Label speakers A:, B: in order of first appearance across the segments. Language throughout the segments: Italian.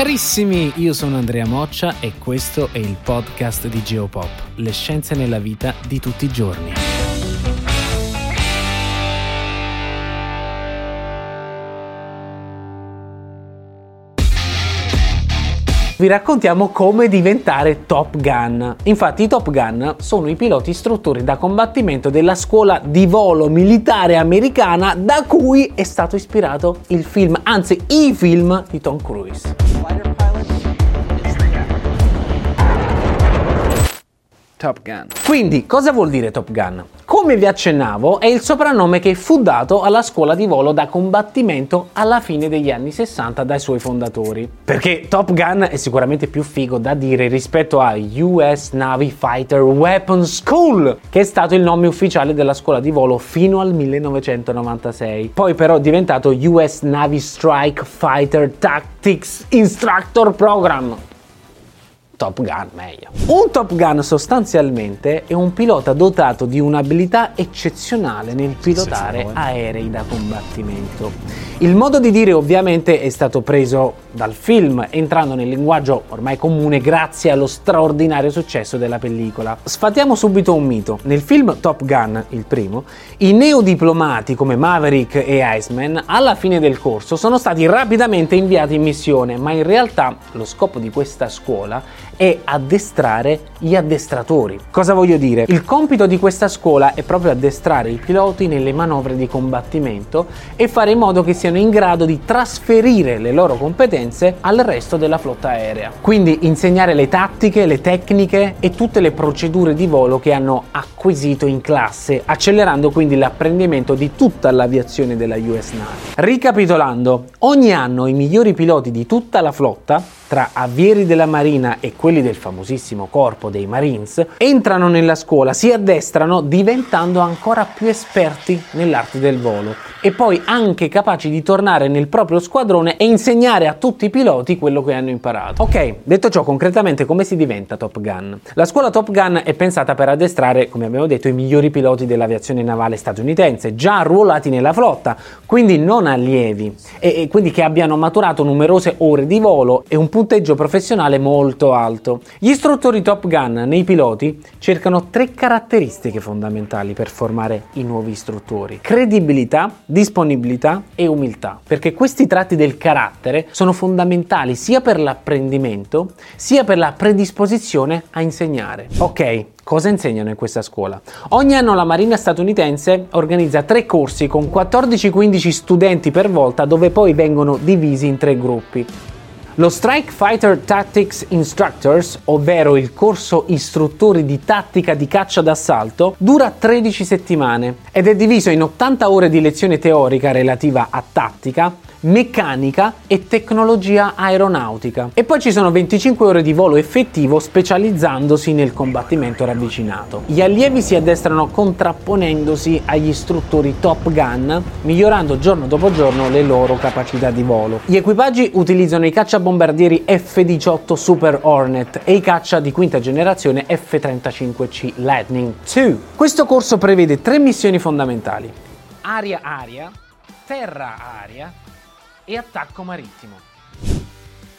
A: Carissimi, io sono Andrea Moccia e questo è il podcast di Geopop, le scienze nella vita di tutti i giorni. vi raccontiamo come diventare Top Gun. Infatti i Top Gun sono i piloti istruttori da combattimento della scuola di volo militare americana da cui è stato ispirato il film, anzi i film di Tom Cruise. Top Gun. Quindi, cosa vuol dire Top Gun? Come vi accennavo, è il soprannome che fu dato alla scuola di volo da combattimento alla fine degli anni 60 dai suoi fondatori. Perché Top Gun è sicuramente più figo da dire rispetto a US Navy Fighter Weapons School, che è stato il nome ufficiale della scuola di volo fino al 1996. Poi però è diventato US Navy Strike Fighter Tactics Instructor Program Top Gun meglio. Un Top Gun sostanzialmente è un pilota dotato di un'abilità eccezionale nel pilotare aerei da combattimento. Il modo di dire ovviamente è stato preso dal film, entrando nel linguaggio ormai comune grazie allo straordinario successo della pellicola. Sfatiamo subito un mito. Nel film Top Gun, il primo, i neodiplomati come Maverick e Iceman alla fine del corso sono stati rapidamente inviati in missione, ma in realtà lo scopo di questa scuola è addestrare gli addestratori. Cosa voglio dire? Il compito di questa scuola è proprio addestrare i piloti nelle manovre di combattimento e fare in modo che siano in grado di trasferire le loro competenze al resto della flotta aerea. Quindi insegnare le tattiche, le tecniche e tutte le procedure di volo che hanno acquisito in classe, accelerando quindi l'apprendimento di tutta l'aviazione della US Navy. Ricapitolando, ogni anno i migliori piloti di tutta la flotta tra avieri della Marina e quelli del famosissimo corpo dei Marines, entrano nella scuola, si addestrano diventando ancora più esperti nell'arte del volo e poi anche capaci di tornare nel proprio squadrone e insegnare a tutti i piloti quello che hanno imparato. Ok, detto ciò, concretamente come si diventa Top Gun? La scuola Top Gun è pensata per addestrare, come abbiamo detto, i migliori piloti dell'aviazione navale statunitense, già arruolati nella flotta, quindi non allievi, e, e quindi che abbiano maturato numerose ore di volo e un punteggio professionale molto alto. Gli istruttori Top Gun nei piloti cercano tre caratteristiche fondamentali per formare i nuovi istruttori: credibilità, disponibilità e umiltà, perché questi tratti del carattere sono fondamentali sia per l'apprendimento sia per la predisposizione a insegnare. Ok, Cosa insegnano in questa scuola? Ogni anno la Marina statunitense organizza tre corsi con 14-15 studenti per volta dove poi vengono divisi in tre gruppi. Lo Strike Fighter Tactics Instructors, ovvero il corso istruttori di tattica di caccia d'assalto, dura 13 settimane ed è diviso in 80 ore di lezione teorica relativa a tattica, meccanica e tecnologia aeronautica. E poi ci sono 25 ore di volo effettivo specializzandosi nel combattimento ravvicinato. Gli allievi si addestrano contrapponendosi agli istruttori Top Gun, migliorando giorno dopo giorno le loro capacità di volo. Gli equipaggi utilizzano i cacciabombardieri F-18 Super Hornet e i caccia di quinta generazione F-35C Lightning II. Questo corso prevede tre missioni fondamentali. Aria-aria, terra-aria e attacco marittimo.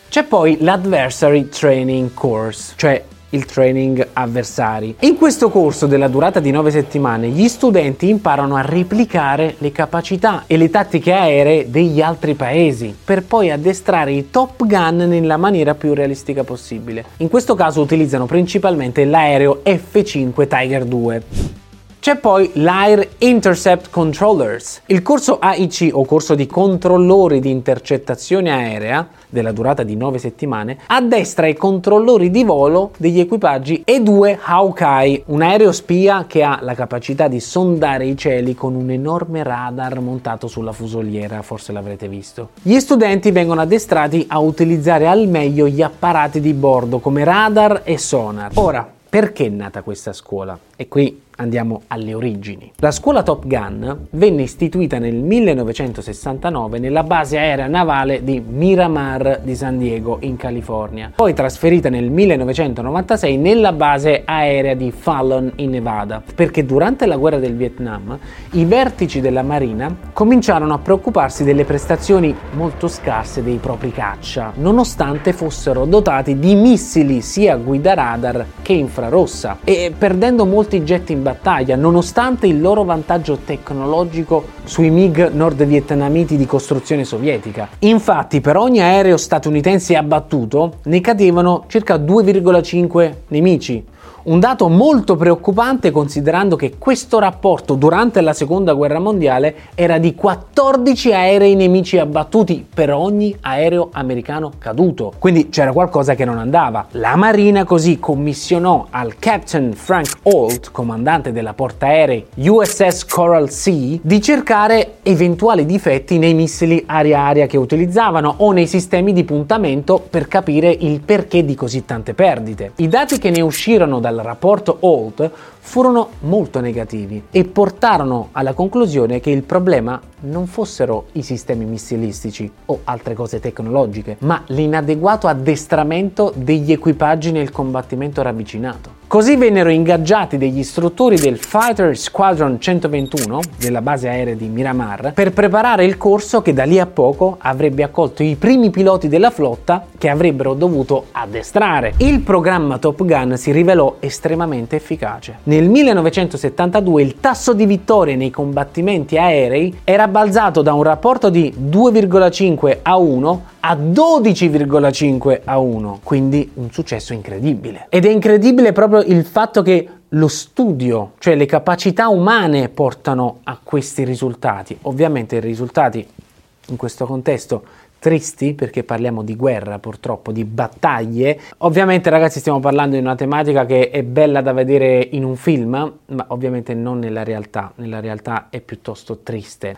A: C'è poi l'Adversary Training Course, cioè il training avversari. In questo corso della durata di 9 settimane gli studenti imparano a replicare le capacità e le tattiche aeree degli altri paesi per poi addestrare i Top Gun nella maniera più realistica possibile. In questo caso utilizzano principalmente l'aereo F5 Tiger 2. C'è poi l'Air Intercept Controllers. Il corso AIC o corso di controllori di intercettazione aerea della durata di 9 settimane addestra i controllori di volo degli equipaggi E2 Hawkeye, un aereo spia che ha la capacità di sondare i cieli con un enorme radar montato sulla fusoliera, forse l'avrete visto. Gli studenti vengono addestrati a utilizzare al meglio gli apparati di bordo come radar e sonar. Ora, perché è nata questa scuola? E qui andiamo alle origini. La scuola Top Gun venne istituita nel 1969 nella base aerea navale di Miramar di San Diego in California, poi trasferita nel 1996 nella base aerea di Fallon in Nevada, perché durante la guerra del Vietnam i vertici della Marina cominciarono a preoccuparsi delle prestazioni molto scarse dei propri caccia, nonostante fossero dotati di missili sia guida radar che infrarossa. E perdendo molti jet in battaglia nonostante il loro vantaggio tecnologico sui MiG nord-vietnamiti di costruzione sovietica. Infatti per ogni aereo statunitense abbattuto ne cadevano circa 2,5 nemici, un dato molto preoccupante considerando che questo rapporto durante la seconda guerra mondiale era di 14 aerei nemici abbattuti per ogni aereo americano caduto. Quindi c'era qualcosa che non andava. La Marina così commissionò al Captain Frank Holt, comandante della portaerei USS Coral Sea, di cercare eventuali difetti nei missili aria-aria che utilizzavano o nei sistemi di puntamento per capire il perché di così tante perdite. I dati che ne uscirono da dal rapporto Holt furono molto negativi e portarono alla conclusione che il problema non fossero i sistemi missilistici o altre cose tecnologiche, ma l'inadeguato addestramento degli equipaggi nel combattimento ravvicinato. Così vennero ingaggiati degli istruttori del Fighter Squadron 121 della base aerea di Miramar per preparare il corso che da lì a poco avrebbe accolto i primi piloti della flotta che avrebbero dovuto addestrare. Il programma Top Gun si rivelò estremamente efficace. Nel 1972 il tasso di vittorie nei combattimenti aerei era balzato da un rapporto di 2,5 a 1 a 12,5 a 1, quindi un successo incredibile. Ed è incredibile proprio il fatto che lo studio, cioè le capacità umane portano a questi risultati. Ovviamente i risultati in questo contesto tristi perché parliamo di guerra purtroppo, di battaglie. Ovviamente ragazzi stiamo parlando di una tematica che è bella da vedere in un film, ma ovviamente non nella realtà, nella realtà è piuttosto triste.